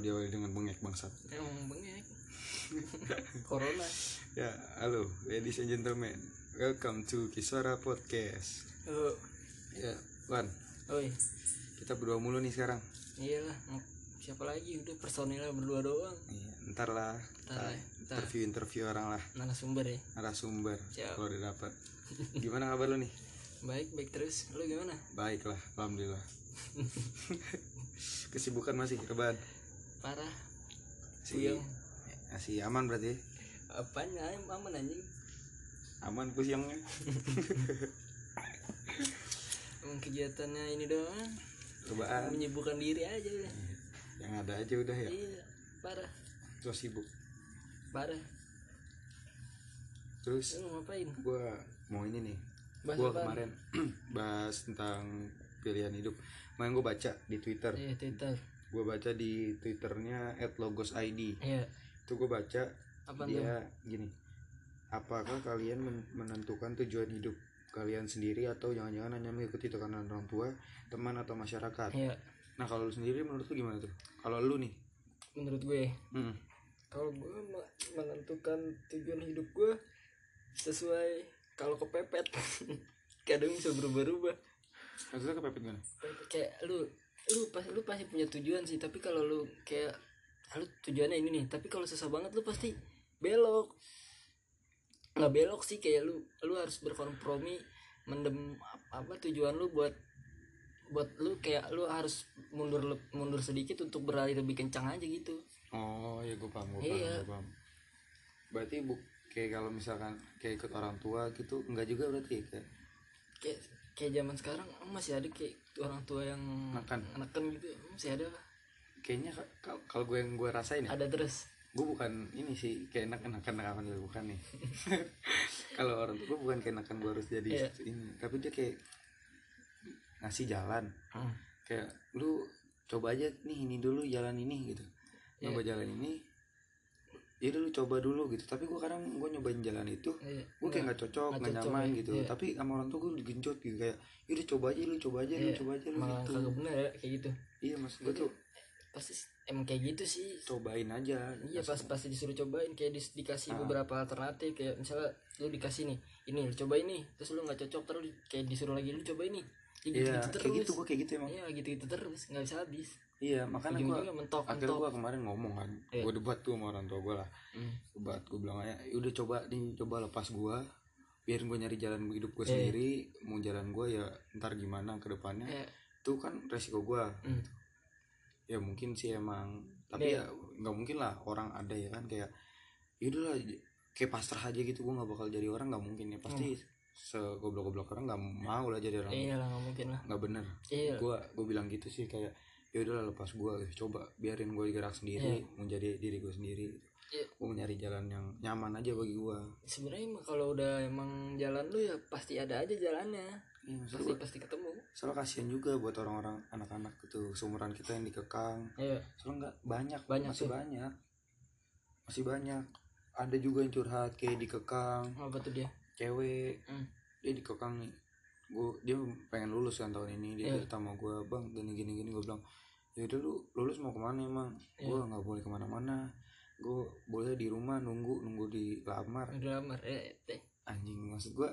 diawali dengan bengek bangsat. emang bengek corona Ya, halo ladies and gentlemen. Welcome to Kiswara Podcast. oh Ya, Wan, oi kita berdua mulu nih sekarang. iyalah siapa lagi udah personilnya berdua doang Iya, ntar lah. Ntar interview interview orang lah, narasumber ya narasumber. Siap. Kalau udah dapat. Gimana kabar lu nih? baik baik terus lu gimana Baik lah, alhamdulillah. Kesibukan masih rebahan. Parah Si, Puyeng. masih aman berarti? apanya aman anjing Aman pusingnya. emang kegiatannya ini doang Rebahan. menyibukkan diri aja udah Yang ada aja udah ya. iya parah So sibuk. parah Terus lu ngapain gua mau ini nih Bahas gua apaan? kemarin bahas tentang pilihan hidup kemarin gua baca di twitter iya twitter gua baca di twitternya @logosid iya. Itu gua baca apa dia gini apakah kalian men- menentukan tujuan hidup kalian sendiri atau jangan-jangan hanya mengikuti tekanan orang tua teman atau masyarakat? Iya. Nah kalau lu sendiri menurut lu gimana tuh? Kalau lu nih? Menurut gue hmm, kalau gue me- menentukan tujuan hidup gue sesuai kalau kepepet. Kadang bisa berubah-ubah. Maksudnya kepepet gimana? Kayak lu lu pas lu pasti punya tujuan sih tapi kalau lu kayak "Ah, lu tujuannya ini nih tapi kalau susah banget lu pasti belok nggak belok sih kayak lu lu harus berkompromi mendem ap- apa tujuan lu buat buat lu kayak lu harus mundur mundur sedikit untuk berlari lebih kencang aja gitu oh ya gua paham gua paham, Iya. paham. berarti bu kayak kalau misalkan kayak ikut orang tua gitu enggak juga berarti ya kayak kayak kayak zaman sekarang masih ada kayak orang tua yang Neken. neken gitu masih ada kayaknya ka- ka- kalau gue yang gue rasain ya ada terus gue bukan ini sih kayak enak enakan enakan gitu bukan nih kalau orang tua gue bukan kayak enakan gue harus jadi Iya. ini tapi dia kayak ngasih jalan Hmm. kayak lu coba aja nih ini dulu jalan ini gitu Iya. nyoba jalan ini ya udah lu coba dulu gitu. Tapi gue kadang gue nyobain jalan itu Iya. gue kayak nggak cocok nggak nyaman ya, gitu. Iya. tapi sama orang tua gue digenjot gitu kayak yaudah coba aja lu coba aja lu Iya, coba aja lu malah gitu. kagak bener ya kayak gitu. Iya maksud gue tuh. Pasti emang kayak gitu sih. Cobain aja iya pas pasti disuruh cobain kayak dis- dikasih Ah. beberapa alternatif kayak misalnya lu dikasih nih ini lu cobain nih. Terus lu nggak cocok terus di- kayak disuruh lagi lu cobain nih. Ya, gitu, iya gitu terus kayak gitu gue kayak gitu emang. Iya gitu gitu terus nggak bisa habis iya makanya gue mentok akhirnya gue kemarin ngomong kan Iya. gue debat tuh sama orang tua gue lah Hmm. debat gue bilang aja udah coba nih coba lepas gue biarin gue nyari jalan hidup gue Iya. sendiri mau jalan gue ya ntar gimana ke depannya Iya. itu kan resiko gue Hmm. ya mungkin sih emang tapi Iya. ya nggak mungkin lah orang ada ya kan kayak yaudah lah kayak pasrah aja gitu gue nggak bakal jadi orang nggak mungkin ya pasti segoblok-goblok orang nggak mau lah jadi orang iya lah nggak mungkin lah nggak bener iya gue gue bilang gitu sih kayak ya udahlah lepas gue coba biarin gue gerak sendiri menjadi diri gue sendiri Iya. gue mencari jalan yang nyaman aja bagi gue sebenarnya kalau udah emang jalan lu ya pasti ada aja jalannya. Maksud pasti pasti ketemu. soalnya kasihan juga buat orang-orang anak-anak itu seumuran kita yang dikekang. Iya. Soalnya nggak banyak Banyak masih tuh. banyak. Masih banyak. Ada juga yang curhat kayak dikekang. Apa tuh dia? Cewek. Hmm. dia dikekang nih gue dia pengen lulus kan tahun ini dia Iya. cerita sama gue bang gini gini gini gue bilang ya udah lu lulus mau ke mana emang? Gue Iya. nggak boleh ke mana-mana. Gue boleh di rumah nunggu nunggu di lamar. Udah lamar eh teh anjing maksud gue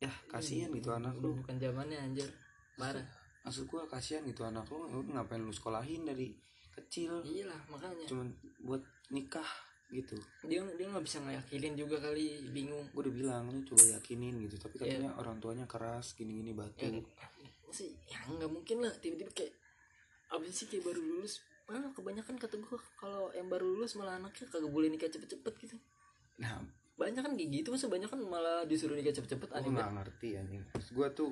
ya kasihan gitu anak udah lu. Bukan zamannya anjir. Parah. Maksud gue kasihan gitu anak lu. Lu ngapain lu sekolahin dari kecil? Iyalah makanya. Cuman buat nikah gitu. Dia dia nggak bisa ngeyakinin juga kali bingung. Gue udah bilang lu coba yakinin gitu. Tapi Iya. katanya orang tuanya keras gini gini batu ya, sih ya nggak mungkin lah tiba-tiba kayak apa sih kayak baru lulus. Malah kebanyakan kata gue kalau yang baru lulus malah anaknya kagak boleh nikah cepet-cepet gitu. Nah banyak kan kayak gitu masa banyak kan malah disuruh nikah cepet-cepet gue aneh banget. nggak ngerti anjing. Gue tuh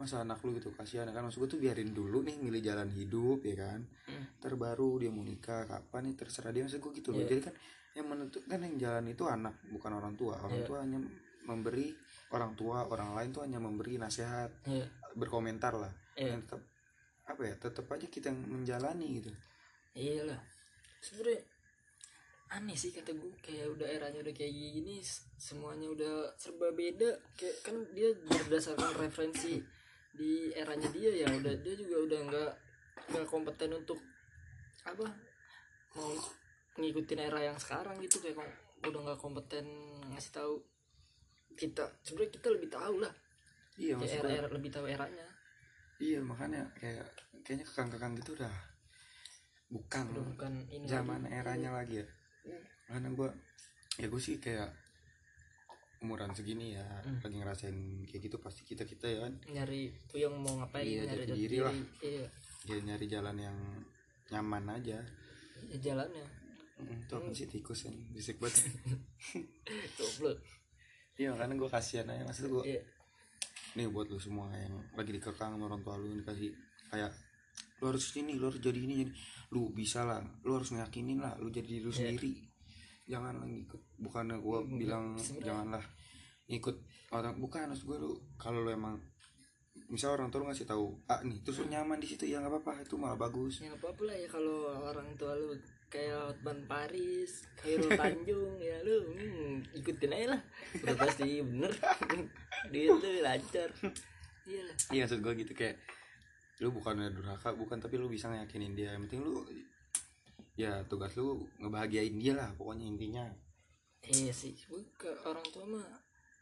masa anak lu gitu kasihan kan maksud gue tuh biarin dulu nih milih jalan hidup ya kan Hmm. terbaru dia mau nikah kapan nih terserah dia maksud gue gitu loh Iya. jadi kan yang menentukan yang jalan itu anak bukan orang tua orang Iya. tua hanya memberi orang tua orang lain tuh hanya memberi nasihat Iya. berkomentar lah Iya. Dan tetap apa ya tetap aja kita yang menjalani gitu iyalah sebenernya aneh sih kata gue kayak udah eranya udah kayak gini semuanya udah serba beda kayak kan dia berdasarkan referensi di eranya dia ya udah dia juga udah nggak nggak kompeten untuk apa mau ngikutin era yang sekarang gitu kayak udah nggak kompeten ngasih tahu kita. Sebenarnya kita lebih tahu lah. Iya kayak maksud era, era lebih tahu eranya. Iya makanya kayak kayaknya kekang-kekang gitu udah bukan udah bukan ini zaman lagi. eranya lagi ya. Iya. karena gue ya gue sih kayak umuran segini ya Hmm. lagi ngerasain kayak gitu pasti kita kita ya kan. Nyari tuh yang mau ngapain Iya, nyari jati diri lah. iya. Ya nyari jalan yang nyaman aja. Ya jalannya. Itu apa sih tikus yang bisik banget? Goblok. Iya karena gue kasihan aja maksud gue iya. Nih buat lu semua yang lagi dikekang sama orang tua lu dikasih kayak lu harus ini lu harus jadi ini jadi lu bisa lah lu harus ngeyakinin lah lu jadi diri lu Iya. sendiri jangan lah ngikut. Bukannya gue Enggak, bilang sebenarnya- janganlah ikut orang. Bukan harus gue lu kalau lu emang misal orang tua lu ngasih tahu ah nih terus lu nyaman di situ ya nggak apa-apa itu malah bagus. Ya nggak apa-apa lah ya kalau orang tua lu kayak Hotman Paris Khairul Tanjung ya lu hmm, ikutin aja lah. Udah pasti bener. Dia tuh lancar. Iya lah. Iya maksud gue gitu kayak lu bukan durhaka bukan tapi lu bisa ngeyakinin dia. Yang penting lu ya tugas lu ngebahagiain dia lah pokoknya intinya. Iya sih Gua ke orang tua mah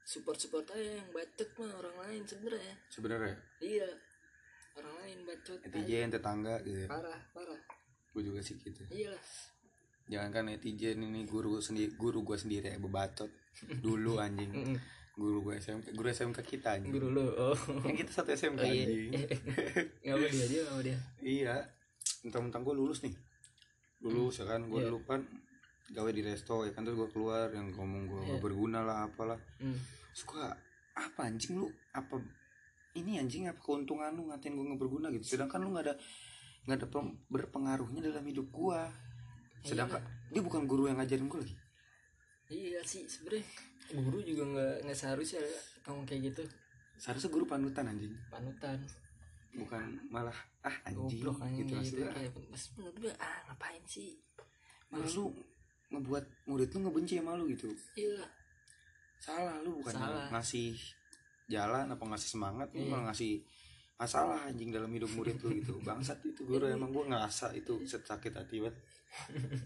support support aja yang bacot mah orang lain sebenarnya. Sebenarnya? Iya orang lain bacot aja. netizen tetangga gitu ya. parah parah. Gue juga sih gitu. Iya lah jangan kan netizen ini guru sendiri guru gue sendiri ya bebacot dulu anjing. Guru gue SMK guru SMK kita anjing. Guru lu oh. Yang kita satu SMK Oh, iya. anjing. Ngapa dia dia ngapa dia. Iya. Mentang-mentang gue lulus nih lulus ya kan gue Iya. dulu kan gawe di resto ya kan terus gue keluar yang ngomong gue Iya. berguna lah apalah. Hmm. suka apa anjing lu? Apa ini anjing apa keuntungan lu ngatain gue nggak berguna? Gitu. Sedangkan lu nggak ada nggak ada berpengaruhnya dalam hidup gue sedangkan dia bukan guru yang ngajarin gue lagi. Iya sih sebenernya guru juga nggak nggak seharusnya ngomong kayak gitu. Seharusnya guru panutan anjing. Panutan bukan malah ah anjing goblok anjing gitu gitu, maksudnya. kayak pas menurut gue ah ngapain sih? Malah lu ngebuat murid lu ngebenci sama lu gitu. Iya. Salah lu bukan Salah. ngasih jalan apa ngasih semangat lu Iya. malah ngasih masalah anjing dalam hidup murid lu gitu. Bangsat itu guru Iya. emang gua ngerasa itu sakit hati banget.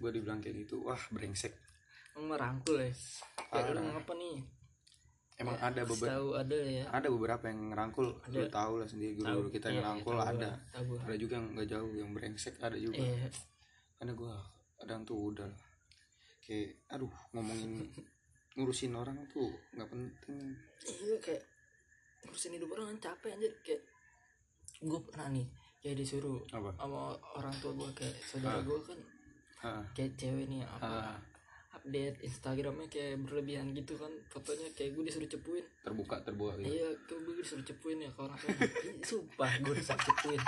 Gua dibilang kayak gitu wah brengsek. Emang merangkul ya kayak lu ngapa nih emang Ya, ada beberapa tahu ada ya. ada beberapa yang ngerangkul. Lu Ada. tahu lah sendiri guru, Tahu. kita Iya, ngerangkul tahu ada. gua, ada juga yang nggak jauh yang brengsek ada juga. Eh karena gua kadang tuh udah lah. kayak aduh ngomongin ngurusin orang tuh nggak penting. Iya kayak ngurusin hidup orang kan capek anjir. Kayak gue pernah nih kayak disuruh apa? sama orang tua gue kayak saudara gue kan ah, kayak cewek nih apa. Ah, update Instagramnya kayak berlebihan gitu kan. Fotonya kayak gue disuruh cepuin. Terbuka terbuka gitu. Iya ke gue disuruh cepuin ya ke orang Ih, sumpah gue disuruh cepuin.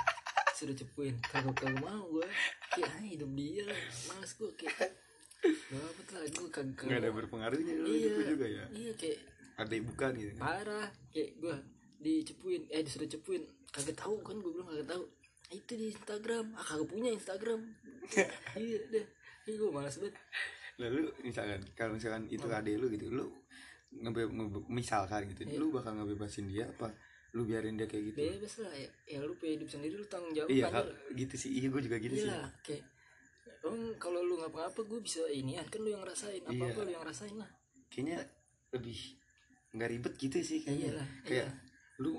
Disuruh cepuin. Kagak kagak mau gue kayak ah, hidup dia. Males gue kayak gak apa lah gue kagak nggak ada berpengaruhnya lu iya hidup lu juga ya. iya kayak ada yang bukan gitu kan. Parah. Kayak gue dicepuin eh disuruh cepuin. Kagak tahu kan gue bilang kagak tahu. "Ah, itu di Instagram. Ah kagak punya Instagram. Iya deh. Ih, gue malas banget lalu misalkan kalau misalkan itu adek lu gitu lu ngebe, ngebe- misalkan gitu Iya. lu bakal ngebebasin dia apa? Lu biarin dia kayak gitu? Bebas lah ya, ya lu punya hidup sendiri lu tanggung jawab iya kal- gitu sih iya gue juga gitu sih. Iya kayak Emang kalau lu ngapa-ngapa gue bisa ini kan lu yang ngerasain apa apa Iya. lu yang ngerasain lah. Kayaknya lebih nggak ribet gitu sih ya kayaknya. Iyalah kayak iya. lu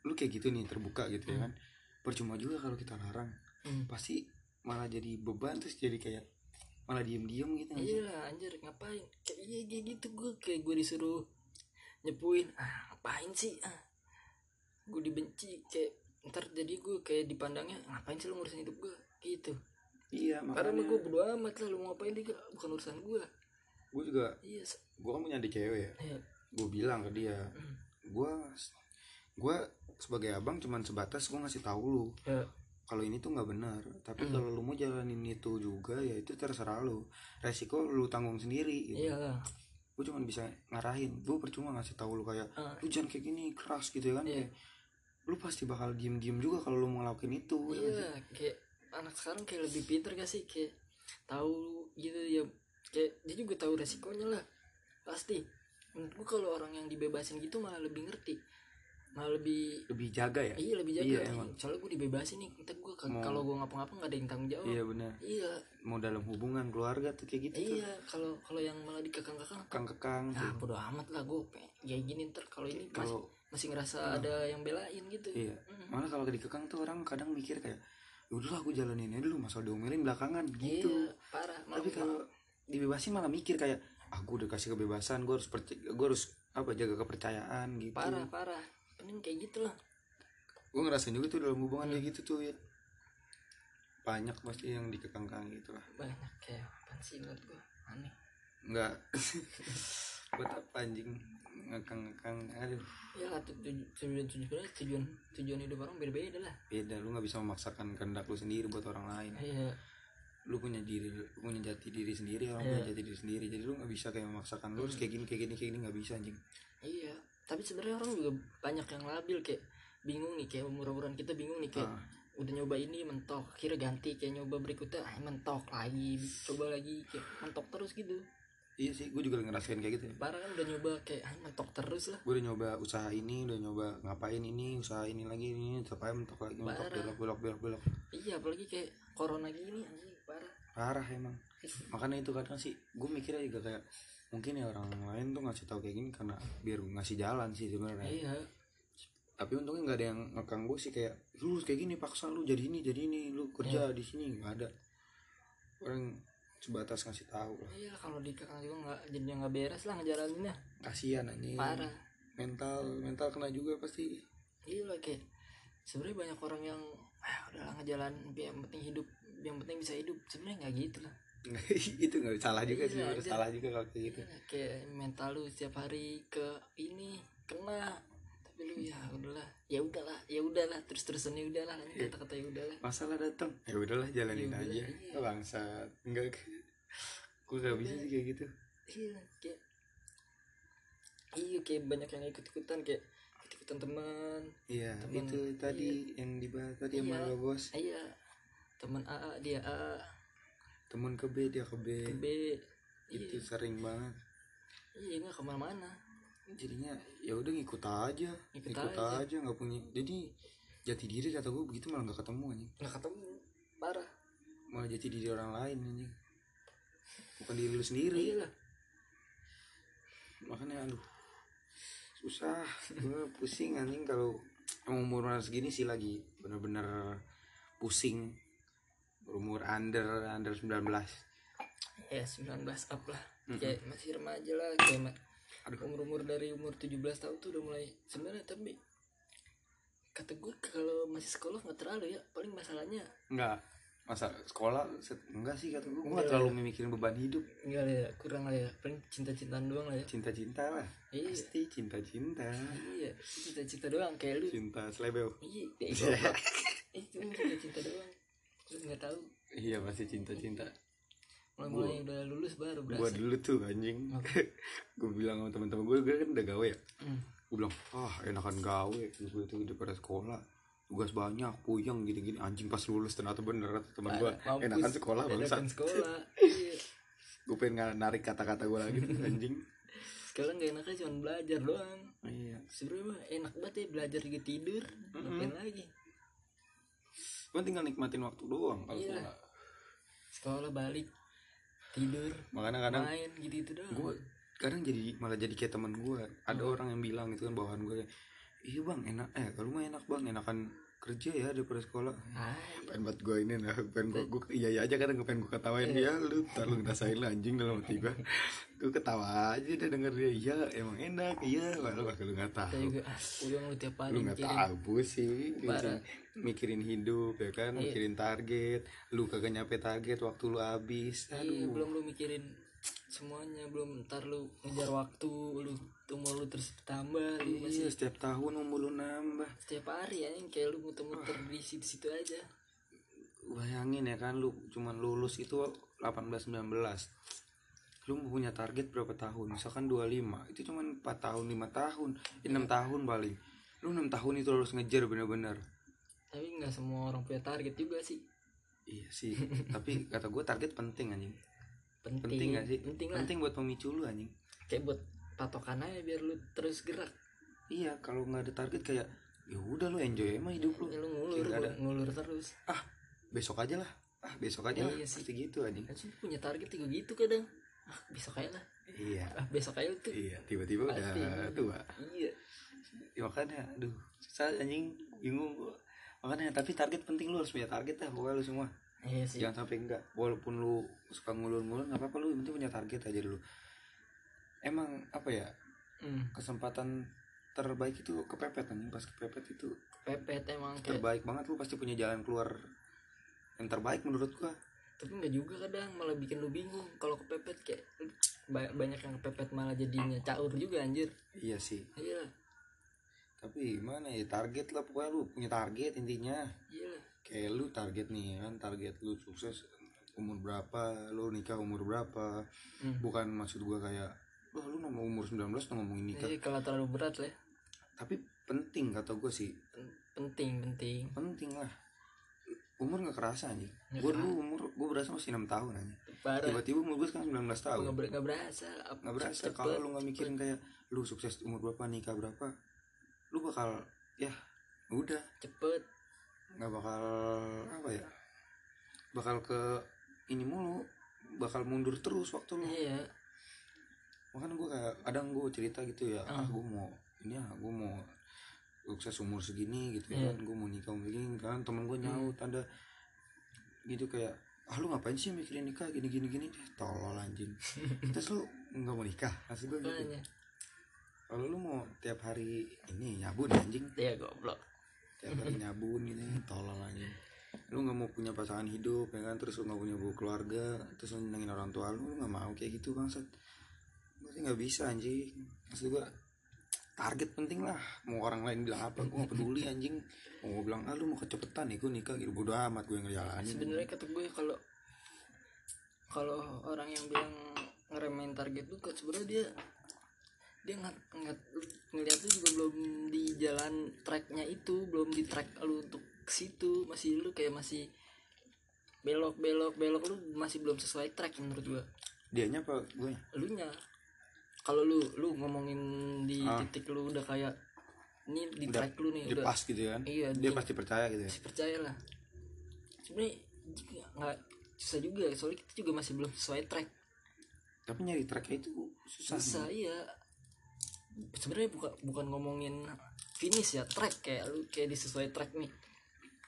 lu kayak gitu nih terbuka gitu ya kan. Percuma juga kalau kita larang. Hmm. pasti malah jadi beban terus jadi kayak malah diem diem gitu iya lah anjir ngapain? Kayak iya kayak gitu gue kayak gue disuruh nyepuin ah ngapain sih? Ah. Gue dibenci kayak ntar jadi gue kayak dipandangnya ngapain sih lu ngurusin hidup gue gitu. Iya karena makanya. gue bodo amat lah lu ngapain juga bukan urusan gue gue juga iya se- gue kan punya adik cewek ya. Iya. gue bilang ke dia Hmm. gue gue sebagai abang cuman sebatas gue ngasih tahu lu. Ya. Kalau ini tuh nggak benar. Tapi Hmm. kalau lu mau jalanin itu juga ya itu terserah lu. Resiko lu tanggung sendiri gitu. iyalah gue cuman bisa ngarahin. Gue percuma ngasih tahu lu kayak Ah. lu jangan kayak gini keras gitu ya kan Iya. Kayak, lu pasti bakal diem diem juga kalau lu mau ngelakuin itu. Iya kayak anak sekarang kayak lebih pinter gak sih? Kayak tahu gitu ya kayak dia juga tahu resikonya lah pasti. Menurut gua kalau orang yang dibebasin gitu malah lebih ngerti malah lebih lebih jaga ya? Iya lebih jaga. Iya, anjing. emang. soalnya gue dibebasin nih. Kita gue Mau- kalau gue ngapa-ngapa nggak ada yang tanggung jawab. Iya benar iya. Mau dalam hubungan keluarga tuh kayak gitu iya kalau kalau yang malah dikekang-kekang kekang-kekang ya tuh. bodo amat lah gue kayak gini ntar kalau ini masih kalau masih ngerasa ada yang belain gitu. Iya. Mm. malah kalau dikekang tuh orang kadang mikir kayak yaudahlah aku jalanin aja dulu masa diomelin belakangan gitu. Iya parah malah tapi kalau dibebasin malah mikir kayak aku udah kasih kebebasan gue harus gue harus apa jaga kepercayaan gitu. Parah parah mending kayak gitu lah. Gue ngerasain juga tuh dalam hubungan kayak gitu tuh ya. Banyak pasti yang dikekang-kekang gitu lah. Banyak kayak apaan sih menurut gue aneh. Nggak. Buat apa anjing ngekang-ngekang aduh. Ya lah tu- tuju- tujuan tujuan tujuan tujuan hidup orang beda-beda lah. Beda lu nggak bisa memaksakan kehendak lu sendiri buat orang lain. Iya. Lu punya diri lu punya jati diri sendiri orang Iya. punya jati diri sendiri. Jadi lu nggak bisa kayak memaksakan lu harus kayak gini kayak gini kayak gini nggak bisa anjing. Iya tapi sebenarnya orang juga banyak yang labil kayak bingung nih kayak umur umuran kita bingung nih kayak Ah. udah nyoba ini mentok akhirnya ganti kayak nyoba berikutnya ah, mentok lagi coba lagi kayak mentok terus gitu iya sih gue juga ngerasain kayak gitu ya. parah kan udah nyoba kayak ah, mentok terus lah gue udah nyoba usaha ini udah nyoba ngapain ini usaha ini lagi ini supaya mentok lagi mentok Parah. belok belok belok belok iya apalagi kayak corona gini anjing parah parah emang makanya itu kadang sih gue mikirnya juga kayak mungkin ya orang lain tuh ngasih tahu kayak gini karena biar ngasih jalan sih sebenarnya. Iya. Tapi untungnya nggak ada yang ngekang gue sih kayak lu kayak gini paksa lu jadi ini jadi ini lu kerja Iya. di sini. Nggak ada. Orang sebatas ngasih tahu lah. Iya kalau di kakak juga nggak jadinya nggak beres lah ngejalaninnya. Kasihan anjing. Parah. Mental mental kena juga pasti. Iya lah kayak sebenarnya banyak orang yang ah udahlah ngejalan yang penting hidup yang penting bisa hidup. Sebenarnya nggak gitu lah itu nggak salah juga sih Iya, udah. aja. salah juga kalau kayak gitu Iya, kayak mental lu setiap hari ke ini kena. Tapi lu ya udahlah. Ya udahlah ya udahlah terus terusan ya udahlah Iya. kata-kata ya udahlah. Masalah datang ya udahlah jalanin Ya udah, aja. iya. bangsa enggak gue gak bisa sih kayak gitu. Iya kayak iya kayak banyak yang ikut ikutan kayak ikut ikutan teman. Iya Temen, itu tadi yang dibahas tadi sama Iya. lo bos. Iya. Teman AA dia A temen ke B dia ke B. Ke B. Itu iya. sering banget. Iya nggak ke mana-mana. Jadinya ya udah ngikut aja. Ikut ngikut, aja. aja nggak punya. Jadi jati diri kata gue begitu malah nggak ketemu anjing. Nggak ketemu. Parah. Malah jati diri orang lain anjing. Bukan diri lu sendiri. Iya lah. Makanya aduh. Susah. Gue pusing anjing kalau emang umur segini sih lagi. Bener-bener pusing umur under under 19 ya 19 up lah. Kayak masih remaja lah kayak Aduh. umur-umur dari umur 17 tahun tuh udah mulai sebenarnya tapi kata gue kalau masih sekolah nggak terlalu ya. Paling masalahnya enggak masa sekolah enggak sih kata gue gue Enggak nggak terlalu memikirin beban hidup. Enggak lah ya kurang lah ya. Paling cinta-cintaan doang lah ya. Cinta-cinta lah. Iya. Pasti cinta-cinta. Iya cinta-cinta doang kayak lu. Cinta selebel. Iya eh cuma cinta-cinta doang nggak tahu. Iya pasti cinta-cinta. Mulai-mulai udah lulus baru berasa. dulu tuh anjing. Apa? gue bilang sama teman-teman gue gue kan udah gawe ya? Hmm. gue bilang ah enakan gawe. Gue tuh daripada sekolah. Tugas banyak puyeng gini-gini. Anjing pas lulus ternyata bener kata teman gue enakan sekolah bangsa enakan sekolah iya. Gue pengen narik kata-kata gue lagi tuh, anjing. Sekarang gak enaknya cuma belajar doang. Iya. Sebenarnya enak banget ya belajar juga tidur ngapain lagi gue tinggal nikmatin waktu doang kalau Iya. sekolah. Sekolah balik tidur makanya kadang main gitu gitu doang. gue kadang jadi malah jadi kayak teman gue ada orang yang bilang gitu kan bawahan gue iya bang enak. Eh kalau mah enak bang enakan kerja ya daripada sekolah ah, pengen buat gue ini nah pengen gue gue iya iya aja kadang gue pengen gue ketawain. Dia lu ntar lu ngerasain lah anjing dalam hati gue gue ketawa aja deh denger dia iya emang enak iya. Walau lu nggak tahu. Juga ah, udah lu tiap hari lu nggak tahu Parah. mikirin, mikirin hidup ya kan? Iya. mikirin target. Lu kagak nyampe target waktu lu habis. Iya aduh. belum lu mikirin semuanya belum ntar lu ngejar waktu lu umur lu terus tambah lu iya masih setiap tahun umur lu nambah. Setiap hari ya kayak lu muter-muter di situ-situ aja. Bayangin ya kan lu cuman lulus itu 18 19 lu punya target berapa tahun? Misalkan 25 itu cuman 4 tahun 5 tahun. 6 tahun paling. Lu 6 tahun itu harus ngejar bener-bener. Tapi nggak semua orang punya target juga sih. Iya sih. Tapi kata gue target penting anjing penting penting gak sih? Penting lah. Penting buat pemicu lu anjing. Kayak buat patokan aja biar lu terus gerak. Iya kalau nggak ada target kayak ya udah lu enjoy emang hidup lu. Ya, lu ngulur ada. ngulur terus. Ah besok aja lah. Ah besok aja lah. Iya sih. pasti gitu anjing. Kan sih punya target juga gitu kadang. Ah besok aja lah. Iya. Ah besok aja tuh. Iya tiba-tiba udah tua. Iya. Ya, makanya aduh susah anjing. Bingung gua. Makanya tapi target penting lu harus punya target dah pokoknya lu semua iya sih. Jangan sampai enggak. Walaupun lu suka ngulur-ngulur nggak apa-apa. Lu penting punya target aja dulu. Emang apa ya hmm. kesempatan terbaik itu kepepet anjing. Pas kepepet itu pepet emang kayak terbaik banget. Lu pasti punya jalan keluar yang terbaik menurut gua. Tapi nggak juga kadang malah bikin lu bingung. Kalau kepepet kayak ba- banyak yang kepepet malah jadinya caur juga anjir. Iya sih. Iya. Tapi gimana ya target lah. Pokoknya lu punya target intinya. Iya kayak lu target nih kan target lu sukses umur berapa lu nikah umur berapa. Hmm. bukan maksud gua kayak wah lu nomor umur 19 udah ngomongin nikah. Jadi kalau terlalu berat lah ya. tapi penting kata gue sih. Pen- penting penting. Penting lah. Umur nggak kerasa Nggak gue dulu umur gue berasa masih enam tahun aja tiba-tiba umur gue sekarang 19 tahun. Nggak ber- nggak berasa. Nggak berasa. Kalau lu nggak mikirin kayak lu sukses umur berapa nikah berapa lu bakal ya udah. Cepet nggak bakal apa ya bakal ke ini mulu bakal mundur terus waktu lu. Iya. Makanya gue kayak kadang gue cerita gitu ya ah Ah. gue mau ini ah gue mau sukses umur segini gitu Iya. kan. Gue mau nikah umur segini kan. Temen gue nyaut ada gitu kayak ah lu ngapain sih mikirin nikah gini gini gini? Eh, tolol anjing. Terus lu nggak mau nikah? Maksud gue gitu. Makanya kalau lu mau tiap hari ini nyabun anjing. Dia goblok tiap nyabun gitu tolol anjing lu nggak mau punya pasangan hidup ya kan? Terus lu nggak punya buku keluarga terus lu nyenengin orang tua lu nggak mau kayak gitu bangsat. Gue nggak bisa anjing. Maksud gua target penting lah. Mau orang lain bilang apa gue gak peduli anjing. Mau gua bilang ah lu mau kecepetan nih gue nikah. Gitu bodo amat gue ngejalanin. Sebenarnya kata gue kalau kalau orang yang bilang ngeremehin target lu kok sebenarnya dia dia nggak nggak ngeliat lu juga belum di jalan tracknya itu belum di track lu untuk ke situ. Masih lu kayak masih belok belok belok lu masih belum sesuai track menurut gua. Dianya apa gue lu nya. Kalau lu lu ngomongin di Ah. titik lu udah kayak ini di Udah- track lu nih dia udah. pas gitu kan? Iya dia di- pasti percaya gitu ya? masih percaya lah. Sebenarnya nggak susah juga soalnya kita juga masih belum sesuai track. Tapi nyari tracknya itu susah susah iya sebenarnya bukan bukan ngomongin finish ya track kayak lu kayak disesuai track nih.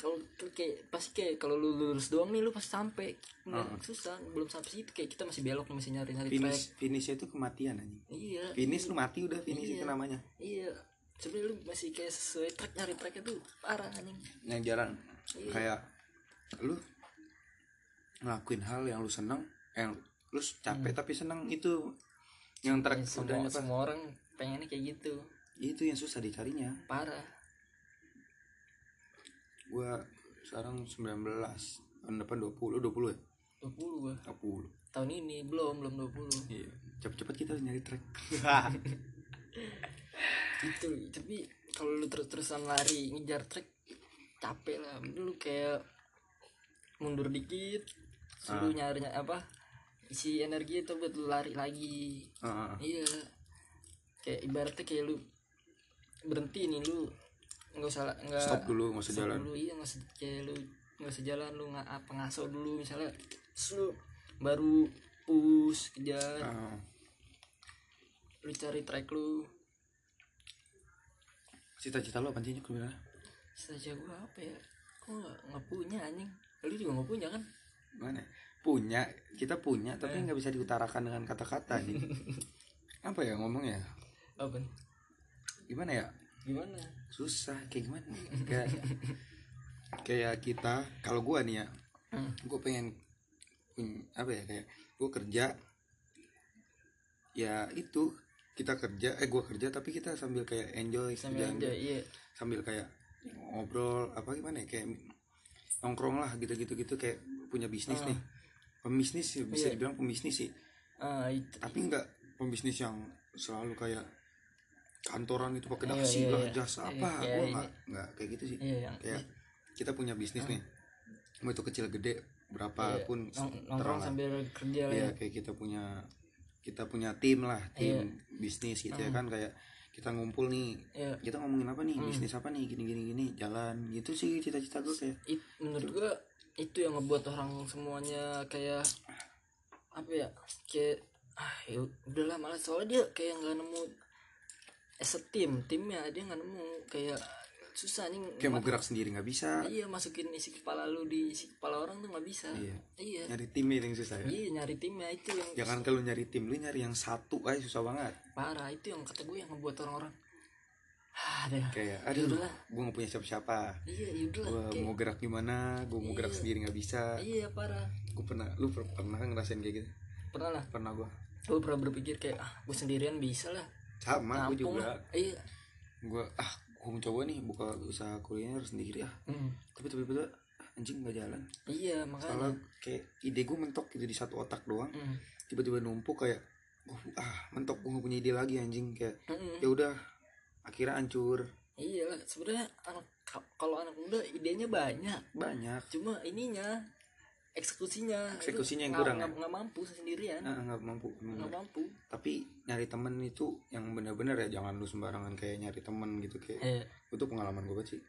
Kalau tuh kayak pasti kayak kalau lu lurus doang nih lu pasti sampai. Nggak susah belum sampai situ. Kayak kita masih belok nih masih nyari nyari track. Finish finishnya itu kematian anjing. Iya. Finish lu mati udah finish Iya. itu namanya. Iya. Sebenarnya lu masih kayak sesuai track nyari tracknya tuh parah anjing. Yang jarang. Iya. kayak lu ngelakuin hal yang lu seneng yang lu capek tapi seneng itu yang Ya, track semua, udahnya apa semua orang pengennya kayak gitu. Itu yang susah dicarinya. Parah. Gua sekarang 19 tahun depan 20 20 ya? 20 gua. 20 tahun ini belum belum 20 iya cepet-cepet kita harus nyari track. Gitu tapi kalau lu terus-terusan lari ngejar track capek lah. Lu kayak mundur dikit suruh nyari apa isi energi itu buat lu lari lagi. Heeh. iya kayak ibaratnya kayak lu berhenti nih lu nggak usah nggak stop dulu nggak usah jalan. dulu. Iya nggak usah kayak lu nggak usah jalan lu nggak apa ngaso dulu. Misalnya terus lu baru push kejar. Ah, lu cari track lu. Cita-cita lu apa sih sebenarnya? Saja gua apa ya? Kok nggak nggak punya anjing. Lu juga nggak punya kan? Mana? Punya. Kita punya tapi nggak bisa diutarakan dengan kata-kata nih apa ya ngomongnya apa gimana ya gimana susah kayak gimana kayak kayak kita kalau gua nih ya Hmm. gue pengen pun- apa ya kayak gue kerja ya itu kita kerja eh gua kerja tapi kita sambil kayak enjoy sambil kerjaan aja gua. iya sambil kayak ngobrol apa gimana ya kayak nongkrong lah gitu gitu gitu kayak punya bisnis Ah. nih pembisnis sih bisa Iya. dibilang pembisnis sih itu tapi enggak pembisnis yang selalu kayak kantoran gitu pakai Iya, dasi iya, lah iya. jasa Iya, apa? Iya, gua iya. nggak nggak kayak gitu sih. Iya kayak kita punya bisnis nih. Mau itu kecil gede iya, berapapun nong- nongkrong terlalu sambil kerja lah Iya ya. kayak kita punya kita punya tim lah tim Iya. bisnis gitu ya Hmm. kan. Kayak kita ngumpul nih ya kita ngomongin apa nih? Hmm. bisnis apa nih? Gini gini gini jalan. Gitu sih cita-cita gue kayak. It, menurut gua itu yang ngebuat orang semuanya kayak apa ya kayak ah ya udahlah malah soalnya dia kayak nggak nemu as a team timnya dia nggak nemu. Kayak susah nih kayak mau gerak sendiri nggak bisa. Iya masukin isi kepala lu di isi kepala orang tuh nggak bisa. Iya. iya. Nyari timnya yang susah ya? Iya nyari timnya itu yang jangan kalau nyari tim lu nyari yang satu aja susah banget. Parah itu yang kata gue yang ngebuat orang-orang. Ah kayak Ya aduh udahlah. gue gak punya siapa-siapa. Iya yaudah gue kayak mau gerak gimana? Gue mau gerak Iya. sendiri nggak bisa. Iya parah. Gue pernah lu per- pernah ngerasain kayak gitu? Pernah lah. Pernah gue gue pernah berpikir kayak ah gue sendirian bisa lah sama gue Nampung juga. iya. Gue ah gue mau coba nih buka usaha kuliner sendiri ah. Hmm. tapi tiba-tiba anjing nggak jalan. Iya soalnya makanya kayak ide gue mentok gitu di satu otak doang. Hmm. tiba-tiba numpuk kayak gua, ah mentok gue gak punya ide lagi anjing. Kayak Mm-mm. ya udah akhirnya hancur. Iya sebenarnya anak ka- kalau anak muda idenya banyak. Banyak. Cuma ininya eksekusinya Eksekusinya yang kurang ya? nggak nggak mampu sendirian. Nggak mampu nggak mampu. Tapi nyari temen itu yang bener-bener ya jangan lu sembarangan kayak nyari temen gitu kayak eh itu pengalaman gue sih.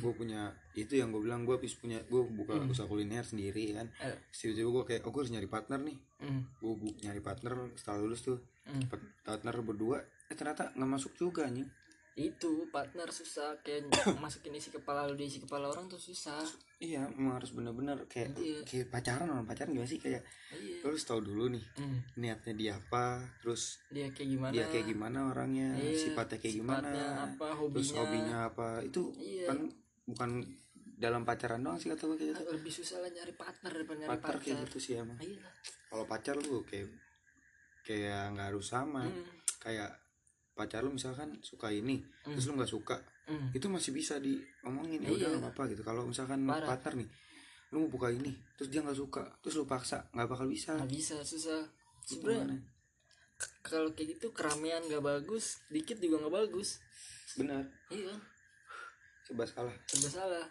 Gue punya itu yang gue bilang gue habis punya gue buka Hmm. usaha kuliner sendiri kan. Eh. tiba-tiba gue kayak oh gue harus nyari partner nih. Mm, gue nyari partner setelah lulus tuh mm. Partner berdua eh ternyata nggak masuk juga anjing itu partner susah kayak masukin isi kepala lu di isi kepala orang tuh susah. Iya emang harus bener-bener kayak Iya. kayak pacaran orang pacaran gimana sih? Kayak iya. lu harus tahu dulu nih Mm. niatnya dia apa terus dia kayak gimana? dia kayak gimana orangnya Iya, sifatnya kayak gimana sifatnya apa terus hobinya? hobinya apa itu Iya. kan bukan dalam pacaran doang sih kata gue kayak gitu. Lebih susah lah nyari partner daripada nyari partner pacar. kayak gitu sih emang. Iya. Kalau pacar lu kayak kayak nggak harus sama. Mm, kayak pacar lu misalkan suka ini Hmm. terus lu nggak suka mm. itu masih bisa diomongin ya udah Iya. nggak apa-apa gitu. Kalau misalkan Parah. partner nih lu mau buka ini terus dia nggak suka terus lu paksa nggak bakal bisa. Nggak bisa susah. Sebenarnya kalau kayak gitu keramaian gak bagus dikit juga nggak bagus. Benar. Iya. Coba salah. Serba salah.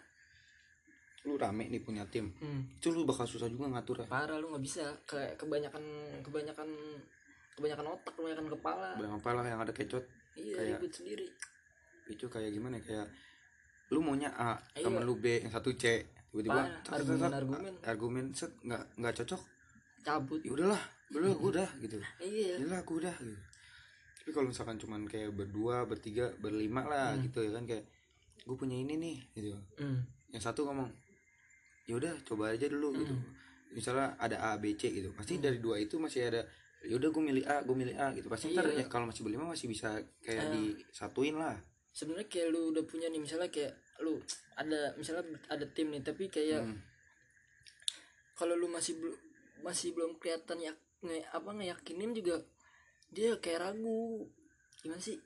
Lu rame nih punya tim. Hmm. itu lu bakal susah juga ngatur ya parah lu nggak bisa. Kayak kebanyakan kebanyakan kebanyakan otak kebanyakan kepala. Berapa pala yang ada kecot. Iya kayak- ribut sendiri. Itu kayak gimana ya? kayak lu maunya A Iya. temen lu B yang satu C. Tiba-tiba tek, argumen-argumen. argumen set nggak nggak cocok. Cabut. Ya udahlah udah gue udah gitu. Iya. Ya udah gue udah gitu. Tapi kalau misalkan cuman kayak berdua bertiga berlima lah Hmm. gitu ya kan kayak gue punya ini nih gitu. Hmm. yang satu ngomong ya udah coba aja dulu gitu. Hmm. misalnya ada A B C gitu. Pasti dari dua itu masih ada ya udah gue milih A gue milih A gitu. Pasti ntar Iya. ya kalau masih berlima masih bisa kayak Ah. disatuin lah. Sebenarnya kayak lu udah punya nih misalnya kayak lu ada misalnya ada tim nih tapi kayak Hmm. kalau lu masih belum masih belum kelihatan ya nge, apa ngeyakinin juga dia kayak ragu. Gimana sih?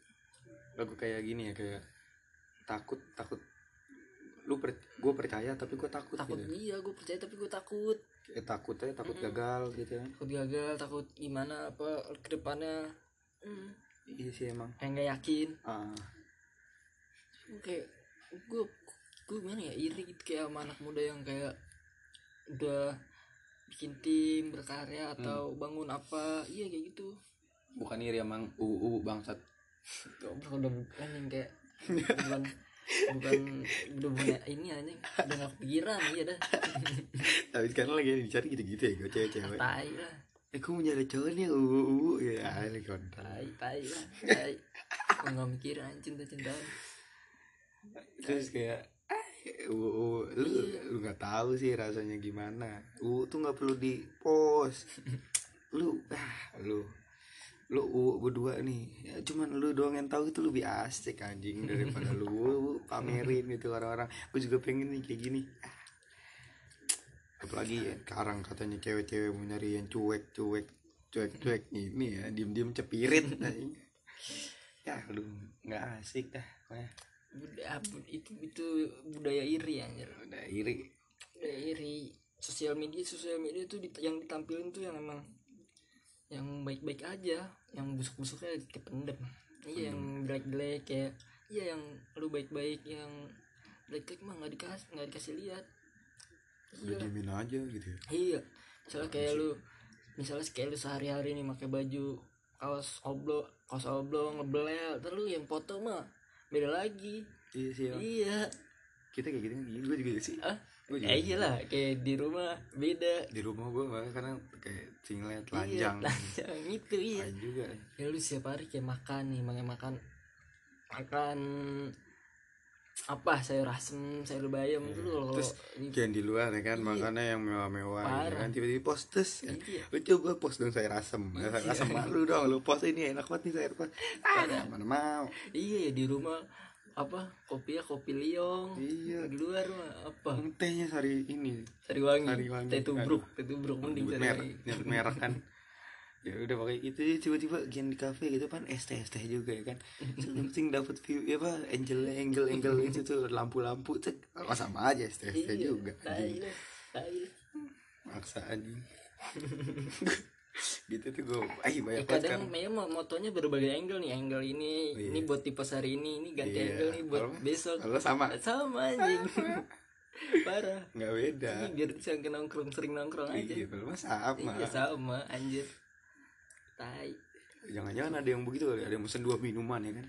Lagu kayak gini ya kayak takut takut. Lu per, gue percaya tapi gue takut, takut gitu iya gue percaya tapi gue takut kayak takut aja takut Mm-mm. gagal gitu kan takut gagal takut gimana apa ke depannya hmm, iya sih emang. Kayak nggak yakin. Ah. Kayak gue gue gimana ya iri gitu kayak sama anak muda yang kayak udah bikin tim berkarya atau bangun apa. Iya kayak gitu. Bukan iri emang uu bangsat. Udah bukan yang kayak bukan udah punya ini anjing udah gak kepikiran iya dah. Tapi sekarang lagi dicari gitu-gitu ya gue cewek-cewek. Tai lah. Eh gue mau nyari cowok nih uu uu ya ini konten tai tai lah tai. Gue gak mikirin anjing cinta cintaan terus kayak uu lu lu nggak tahu sih rasanya gimana. Uu tuh nggak perlu di post lu ah lu lu uu berdua nih ya, cuman lu doang yang tahu itu lebih asik anjing daripada lu pamerin gitu orang-orang. Gue juga pengen nih kayak gini. Apalagi ya, sekarang katanya cewek-cewek mau nyari yang cuek cuek cuek cuek ini ya diem diem cepirit anjing. ya lu nggak asik dah budaya itu itu budaya iri anjir. Udah iri. Budaya iri. Sosial media sosial media tuh yang ditampilin tuh yang emang yang baik-baik aja yang busuk-busuknya kependem iya yang jelek-jelek kayak iya yang lu baik-baik yang jelek-jelek mah nggak dikasih nggak dikasih lihat. Iya diemin aja gitu ya. Iya misalnya kayak lu misalnya kayak lu sehari-hari nih pakai baju kaos oblong kaos oblong ngebelel terus lu yang foto mah beda lagi. Iya sih iya. Kita kayak gitu gue juga sih. Ah ya iyalah kayak di rumah beda. Di rumah gue karena kayak singlet Iya, lanjang telanjang itu iya. Lain juga. Ya lu setiap hari kayak makan nih makan makan makan apa sayur asem sayur bayam itu loh. Terus di- Jangan di luar ya kan Iya. makannya yang mewah-mewah ya Parah. kan tiba-tiba post terus kan. Iya. Lu coba post dong sayur asem. Iya. sayur asem malu dong lu post ini enak banget nih sayur post. Ah. Mana mau. Iya ya di rumah apa? Kopi ya kopi liong. Iya. Di luar mah apa? Tehnya sari ini. Sariwangi. Sariwangi. teh tubruk teh tubruk mending merek nyebut merek kan. Ya udah pakai itu tiba-tiba gian di kafe gitu kan es teh es teh juga ya kan. Yang penting dapat view ya apa angle angle angle itu tuh lampu-lampu cek. Oh, sama aja es teh es teh iya juga tai tai. Maksa anjing gitu tuh gue ay banyak banget kadang kan memang motonya berbagai angle nih angle ini Iya. ini buat tipe hari ini ini ganti Iya. angle nih buat besok. kalau sama. Sama anjing. parah. Nggak beda. Ini biar bisa nongkrong sering nongkrong aja. iya kalau mah sama. Iya sama anjir. Tai. Jangan-jangan ada yang begitu kali ada yang pesen dua minuman ya kan?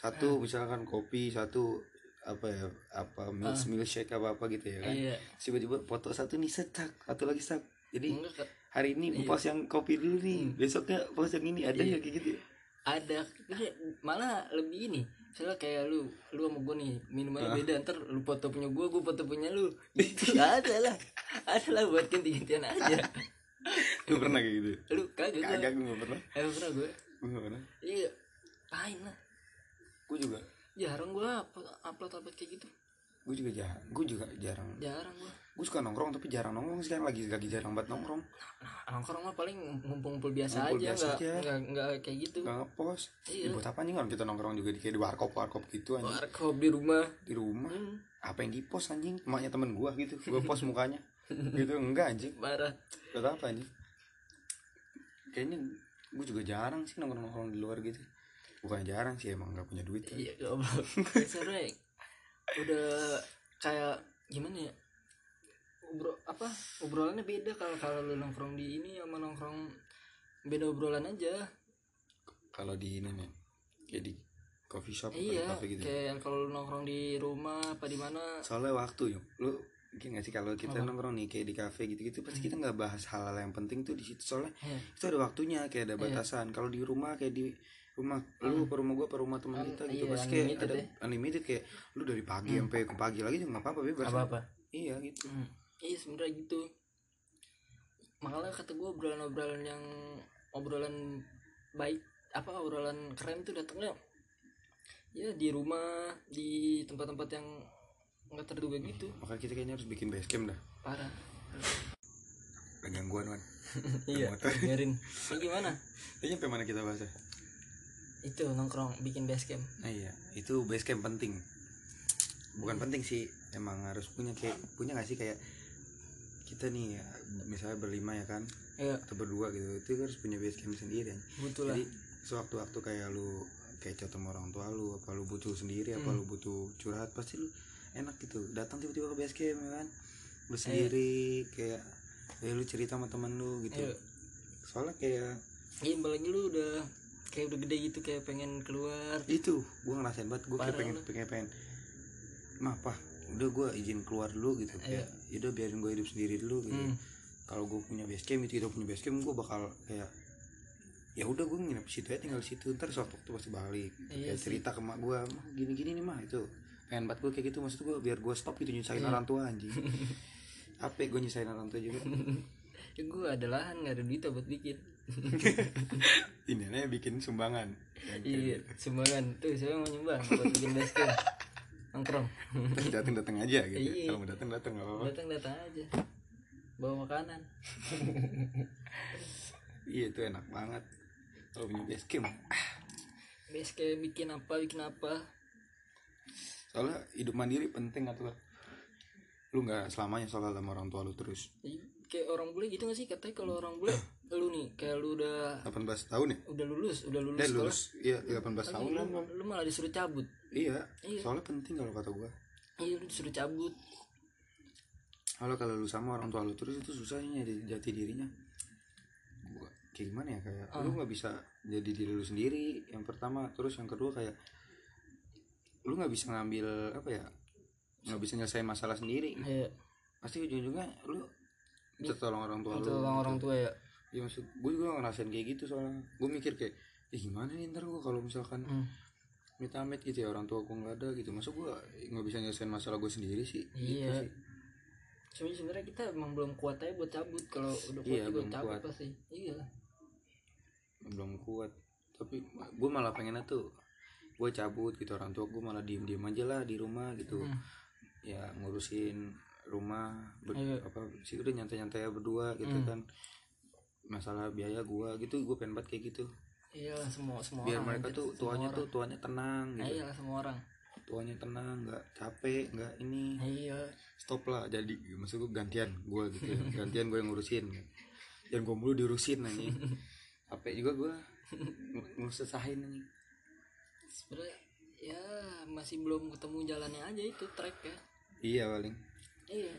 Satu misalkan kopi satu apa ya apa milk milkshake apa apa gitu ya kan? Iya. Tiba-tiba foto satu nih setak satu lagi sak jadi enggak. Hari ini Iya. post yang kopi dulu nih. Besoknya post yang ini ada Iya. nggak kayak gitu ya? ada. Ini malah lebih ini. Misalnya kayak lu lu sama gue nih minumannya Ah. beda ntar lu foto punya gue gue foto punya lu. Itu ada lah. Ada lah buat ganti-gantian aja. Lu pernah kayak gitu? Lu kagak kagak gue nggak pernah. Eh pernah gue gue pernah. Iya. Lain lah? Gue juga. Jarang gue upload upload upload kayak gitu. Gue juga jarang. Gue juga jarang. Jarang gue gue suka nongkrong tapi jarang nongkrong sekarang lagi lagi jarang banget nongkrong. Nah, nongkrong mah paling ngumpul-ngumpul biasa Ngumpul aja biasa nggak aja. nggak nggak kayak gitu. Nggak ngepost Iya. Ya, buat apa nih orang kita nongkrong juga di kayak di warkop warkop gitu anjing? Warkop di rumah. Di rumah? Hmm, apa yang di post anjing? Emaknya temen gue gitu gue post mukanya. Gitu enggak anjing. Parah. Buat apa anjing? Kayaknya gue juga jarang sih nongkrong nongkrong di luar gitu. Bukan jarang sih emang nggak punya duit kan. iya goblok. Sebenarnya udah kayak gimana ya Obro, apa obrolannya beda kalau kalau lu nongkrong di ini sama nongkrong beda obrolan aja. Kalau di ini nih kayak di coffee shop iya atau cafe gitu. kayak kalau lu nongkrong di rumah apa di mana. Soalnya waktu yuk. Lu mungkin gak sih? Kalau kita Apa? nongkrong nih kayak di cafe gitu-gitu pasti kita nggak bahas hal-hal yang penting tuh di situ. Soalnya Iya. itu ada waktunya kayak ada Iya. batasan. Kalau di rumah kayak di rumah lu ke rumah gua ke rumah teman Hmm, kita gitu. iya, pasti kayak ada ya. unlimited kayak lu dari pagi Hmm. sampai ke pagi lagi juga nggak apa-apa bebas. Apa apa iya gitu. Hmm, iya sebenarnya gitu. Makanya kata gue obrolan-obrolan yang obrolan baik apa obrolan keren tuh datangnya ya di rumah di tempat-tempat yang nggak terduga gitu. Maka kita kayaknya harus bikin base camp dah. Parah. Ada gangguan kan iya biarin. Ini gimana? Kayaknya sampai mana kita bahas ya? itu nongkrong bikin base camp. Nah iya, itu base camp penting. Bukan penting sih, emang harus punya kayak punya gak sih kayak kita nih ya, misalnya berlima ya kan ya atau berdua gitu itu harus punya base camp sendiri kan. butuh lah Jadi sewaktu-waktu kayak lu kayak chat sama orang tua lu apa lu butuh sendiri apa Hmm. lu butuh curhat pasti lu enak gitu datang tiba-tiba ke base camp ya kan lu Iya. sendiri kayak ya lu cerita sama temen lu gitu Iya. soalnya kayak iya apalagi lu udah kayak udah gede gitu kayak pengen keluar itu gue ngerasain banget gue kayak pengen lu. pengen pengen mah apa udah gue izin keluar dulu gitu. Kayak udah biarin gue hidup sendiri dulu gitu. Hmm. kalau gue punya base camp itu punya base camp gue bakal kayak ya udah gue nginep situ ya tinggal situ. Ntar suatu waktu pasti balik. Gitu. Iya kayak cerita ke mak gue mah gini gini nih mah itu. Pengen banget gue kayak gitu maksud gue biar gue stop gitu nyusahin Iya. orang tua anjing. Apa gue nyusahin orang tua juga. Ya gue ada lahan nggak ada duit buat bikin. Ini nih bikin sumbangan. Iya sumbangan. Tuh saya mau nyumbang buat bikin camp nongkrong. Gitu. datang datang aja gitu Iya. kalau mau datang datang nggak apa-apa. Datang datang aja. Bawa makanan. Iya itu enak banget. Kalau punya base camp. Base camp bikin apa bikin apa? Soalnya hidup mandiri penting atau lu. Nggak selamanya soalnya sama orang tua lu terus. Ih, kayak orang bule gitu gak sih? Katanya kalau orang bule lu nih kayak lu udah 18 tahun ya? Udah lulus udah lulus eh sekolah. lulus. Iya 18 lagi tahun lu, lu malah disuruh cabut. Iya Iya. soalnya penting kalau kata gua. Iya lu disuruh cabut. Kalau kalau lu sama orang tua lu terus itu susahnya jadi jati dirinya. Gua kayak gimana ya kayak Ah. lu nggak bisa jadi diri lu sendiri yang pertama. Terus yang kedua kayak lu nggak bisa ngambil apa ya nggak bisa nyelesain masalah sendiri. Iya. pasti ujung-ujungnya lu minta tolong orang tua lu orang orang gitu. tua ya. Ya maksud gue juga ngerasain kayak gitu soalnya gue mikir kayak eh gimana nih ntar gue kalau misalkan Hmm. minta amit gitu ya orang tua gue nggak ada gitu masa gue nggak bisa nyelesain masalah gue sendiri sih Gitu Iya. sih. Cuma sebenarnya kita emang belum kuat aja buat cabut. Kalau udah kuat Iya, juga cabut kuat. pasti. Iya. belum kuat tapi gue malah pengennya tuh gue cabut gitu orang tua gue malah diem diem aja lah di rumah gitu Hmm. ya ngurusin rumah ber- Iya. apa sih udah nyantai nyantai berdua gitu Hmm. kan masalah biaya gue gitu gue pengen banget kayak gitu Iya semua semua biar orang. mereka anjir. tuh tuanya orang. tuh tuanya tenang Nah, gitu iya semua orang. tuanya tenang nggak capek nggak ini Iya. stop lah jadi maksud gue gantian gue gitu ya. gantian gue yang ngurusin dan gue mulu diurusin nih capek juga gue ngusahain nih Sebenarnya ya masih belum ketemu jalannya aja itu track ya. iya paling Iya.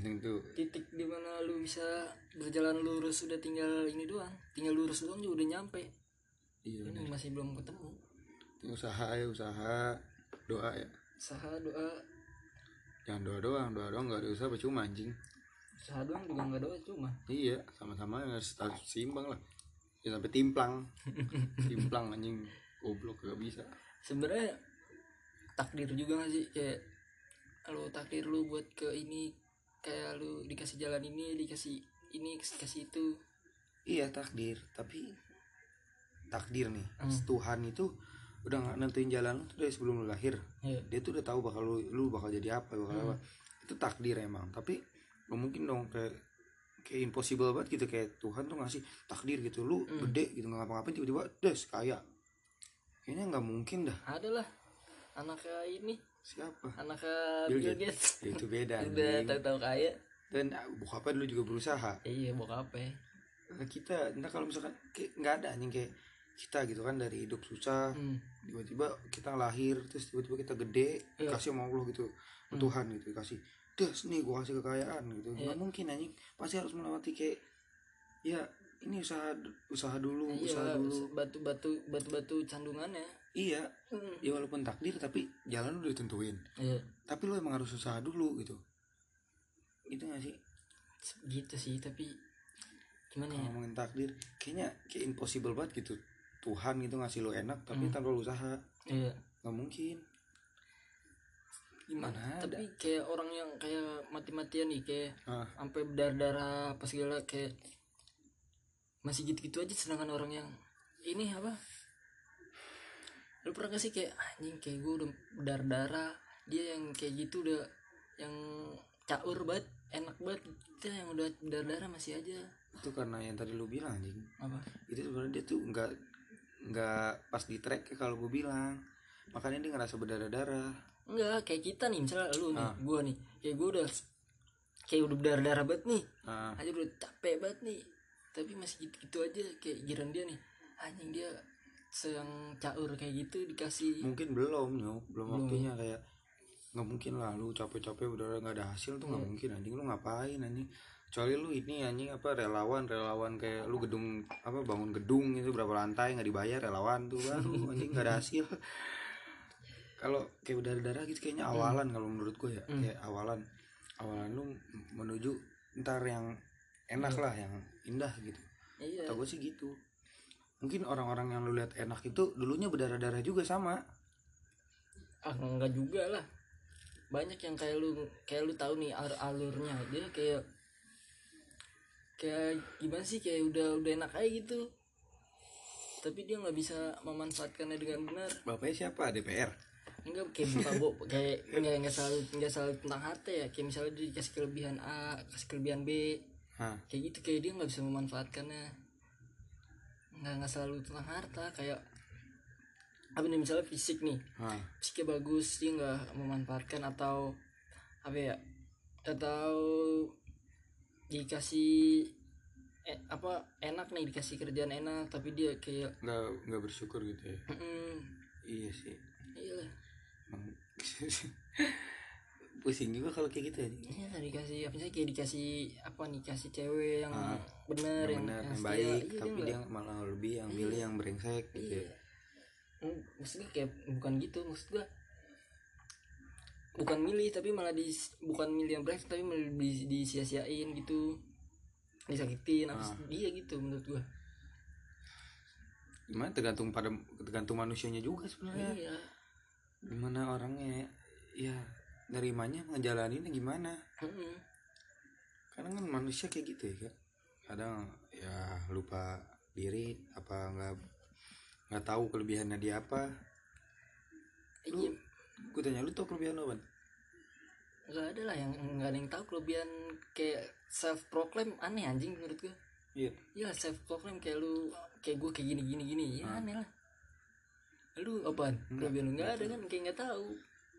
Tuh. Titik di mana lu bisa berjalan lurus udah tinggal ini doang. Tinggal lurus doang juga udah nyampe. iya Ini masih belum ketemu. usaha ya usaha. Doa ya. Usaha doa. Jangan doa doang doa doang nggak ada usaha percuma anjing. Usaha doang juga nggak doa cuma. iya sama-sama harus harus seimbang lah. Ya sampai timplang. Timplang anjing. Goblok gak bisa. Sebenarnya takdir juga gak sih? Kayak lu takdir lu buat ke ini kayak lu dikasih jalan ini dikasih ini dikasih itu. Iya takdir. Tapi takdir nih Hmm. Tuhan itu udah nggak nentuin jalan lu tuh dari sebelum lu lahir. Ya dia tuh udah tahu bakal lu lu bakal jadi apa bakal Hmm. apa. Itu takdir emang. Tapi lu mungkin dong kayak kayak impossible banget gitu. Kayak Tuhan tuh ngasih takdir gitu. Lu Hmm. gede gitu nggak ngapa-ngapain tiba-tiba des kaya. Kayaknya nggak mungkin dah. Adalah anaknya ini siapa anaknya Bill Bill Gates. Gates itu beda udah tahu-tahu kaya dan ah, bokapnya dulu juga berusaha iya bokap ya nah, kita entah kalau misalkan nggak ada anjing kayak kita gitu kan dari hidup susah hmm. tiba-tiba kita lahir terus tiba-tiba kita gede Iya. kasih sama Allah gitu Hmm. Tuhan gitu kasih das nih gua kasih kekayaan gitu Iya. nggak mungkin anjing pasti harus melewati kayak ya ini usaha usaha dulu iya usaha dulu batu batu batu batu candungannya iya. Hmm. ya walaupun takdir tapi jalan udah ditentuin. Iya. Tapi lo emang harus usaha dulu gitu. Itu gak sih? Gitu sih tapi gimana kalau ya? ngomongin takdir kayaknya kayak impossible banget gitu. Tuhan gitu ngasih lo enak tapi Hmm. tanpa usaha. Iya. Nggak mungkin. Gimana Mana ada. tapi kayak orang yang kayak mati-matian nih kayak ah. sampai berdarah-darah apa segala kayak masih gitu-gitu aja sedangkan orang yang ini apa lu pernah gak sih kayak anjing kayak gue udah berdarah-darah dia yang kayak gitu udah yang caur banget enak banget kita yang udah berdarah-darah masih aja. Itu karena yang tadi lu bilang anjing. Apa? Itu sebenarnya dia tuh nggak nggak pas di track kalau gue bilang. Makanya dia ngerasa berdarah-darah. Enggak kayak kita nih misalnya lu nih Ah. gue nih kayak gue udah kayak udah berdarah-darah banget nih ah. aja udah capek banget nih. Tapi masih gitu-gitu aja kayak giran dia nih anjing dia yang caur kayak gitu dikasih. Mungkin belum nyok belum Belum, waktunya kayak nggak mungkin lah lu capek-capek udah nggak ada hasil tuh nggak Iya. mungkin anjing. Lu ngapain anjing? Kecuali lu ini anjing apa relawan relawan kayak lu gedung apa bangun gedung itu berapa lantai nggak dibayar relawan tuh baru anjing nggak ada hasil. Kalau kayak udah darah gitu kayaknya awalan kalau menurut gue ya Hmm. kayak awalan. Awalan lu menuju ntar yang enak lah yang indah gitu. Iya. Kata gue sih gitu mungkin orang-orang yang lu lihat enak itu dulunya berdarah-darah juga sama. Ah enggak juga lah. Banyak yang kayak lu kayak lu tahu nih alur alurnya. Dia kayak kayak gimana sih kayak udah udah enak aja gitu. Tapi dia nggak bisa memanfaatkannya dengan benar. Bapaknya siapa? DPR enggak kayak bapak bo kayak enggak enggak selalu enggak selalu tentang harta ya. Kayak misalnya dia dikasih kelebihan A kasih kelebihan B. Hah. kayak gitu kayak dia nggak bisa memanfaatkannya nggak nggak selalu tentang harta kayak apa nih misalnya fisik nih. Hah. fisiknya bagus dia nggak memanfaatkan atau apa ya atau dikasih eh, apa enak nih dikasih kerjaan enak tapi dia kayak nggak nggak bersyukur gitu ya? Mm, iya sih. Iya lah pusing juga kalau kayak gitu ya Iya dikasih apa sih kayak dikasih apa nih kasih cewek yang Ah, bener yang yang, benar yang setia. baik Iya, tapi dia malah lebih yang milih yang brengsek gitu iya. ya. Hmm, maksudnya kayak bukan gitu maksud gua bukan milih tapi malah di bukan milih yang brengsek tapi malah di, disia-siain gitu disakitin apa Ah. sih? dia gitu menurut gua gimana tergantung pada tergantung manusianya juga sebenarnya iya gimana orangnya ya nerimanya ngejalaninnya gimana Mm-mm. kadang kan manusia kayak gitu ya kak kadang ya lupa diri apa nggak nggak tahu kelebihannya dia apa iya gue tanya lu tau kelebihan lo ban nggak ada lah yang nggak ada yang tahu kelebihan kayak self proclaim aneh anjing menurut gua iya Iya self proclaim kayak lu kayak gue kayak gini gini gini ya Hmm. aneh lah. Lu apaan? Kelebihan lu nggak ada kan kayak nggak tahu.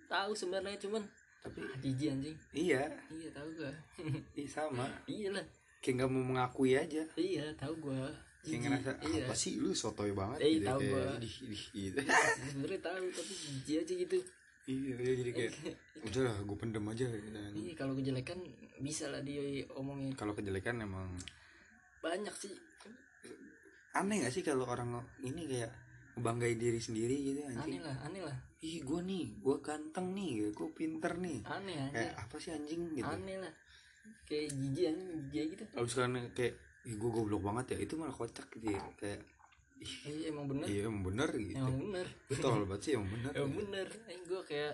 Tahu sebenarnya cuman tapi ah, jijik anjing. iya Iya tahu gua. iya sama iya lah. kayak nggak mau mengakui aja Iya tahu gua. kayak ngerasa Iya. apa sih lu sotoy banget Eh, gitu tahu kayak gua. idih, idih, gitu Sebenarnya tahu tapi jijik aja gitu. iya iya, jadi kayak udah lah gue pendem aja gitu. Iya kalau kejelekan bisa lah dia omongin kalau kejelekan emang banyak sih. aneh gak sih kalau orang ini kayak ngebanggain diri sendiri gitu anjing Aneh lah aneh lah ih gue nih gue ganteng nih gue pinter nih. Aneh aneh kayak apa sih anjing? gitu. Aneh lah. Kayak jijik anjing jijik gitu. kalau sekarang kayak ih gue goblok banget ya. Itu malah kocak gitu ya kayak ih Iya emang bener. iya emang bener gitu Emang bener. betul banget sih emang bener emang bener. Eh, gue kayak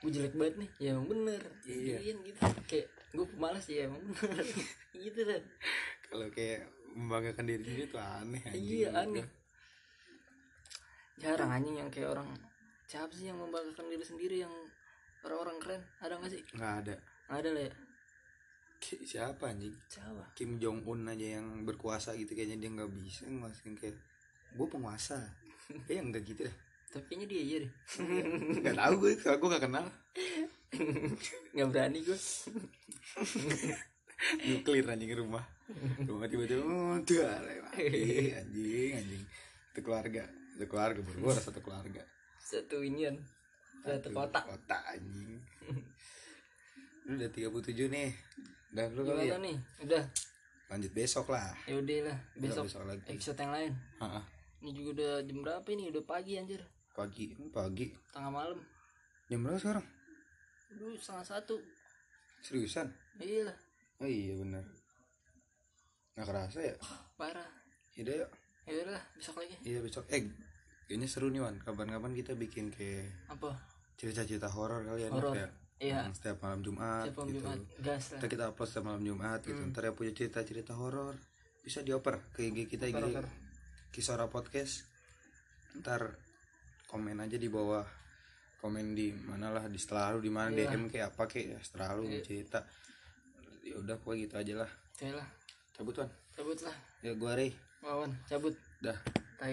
gue jelek banget nih. Ya emang bener. Iya. Gituin gitu. Kayak gue pemalas ya emang bener. Gitu kan kalau kayak membanggakan diri sendiri tuh aneh anjing iya aneh. jarang anjing yang kayak orang siapa sih yang membanggakan diri sendiri yang orang-orang keren? Ada nggak sih? Nggak ada. Nggak ada lah ya? Siapa anjing? Siapa? Kim Jong Un aja yang berkuasa gitu kayaknya dia nggak bisa ngelasin kayak gue penguasa. Kayak enggak gitu dah tapi kayaknya dia iya deh. Nggak tahu gue soalnya gue gak kenal. Nggak berani gue nuklir anjing rumah. Rumah tiba-tiba oh, udah lagi anjing anjing. Satu keluarga. Satu keluarga berbora satu keluarga satu inian satu kotak. kota anjing. Lu udah 37 nih. Udah lu kali ya? nih? Udah. Lanjut besok lah. Ya udah lah. Besok besok lagi. episode yang lain. Ini juga udah jam berapa ini? Udah pagi anjir. Pagi pagi. Tengah malam. Jam berapa sekarang? Dulu setengah satu. Seriusan? Iya lah. Oh iya benar nggak kerasa ya? Parah. Yaudah yuk. Ya udah lah besok lagi. Iya besok. Eh kayaknya seru nih Wan. Kapan-kapan kita bikin kayak Apa? cerita-cerita horor kali ya Horor. ya? Iya. Hmm, setiap malam Jumat Siapa gitu. Jumat. Gas lah. Ntar kita upload setiap malam Jumat gitu. Hmm. ntar yang punya cerita-cerita horor bisa dioper ke IG kita IG. Kisora Podcast. Ntar komen aja di bawah. Komen di mana lah di setelah lu di mana Iya. DM kayak apa kayak ya setelah lu Iya. cerita. Ya udah pokoknya gitu aja lah. Cabut Wan. Cabut lah. Ya gua Rey Wawan cabut. Dah. Tai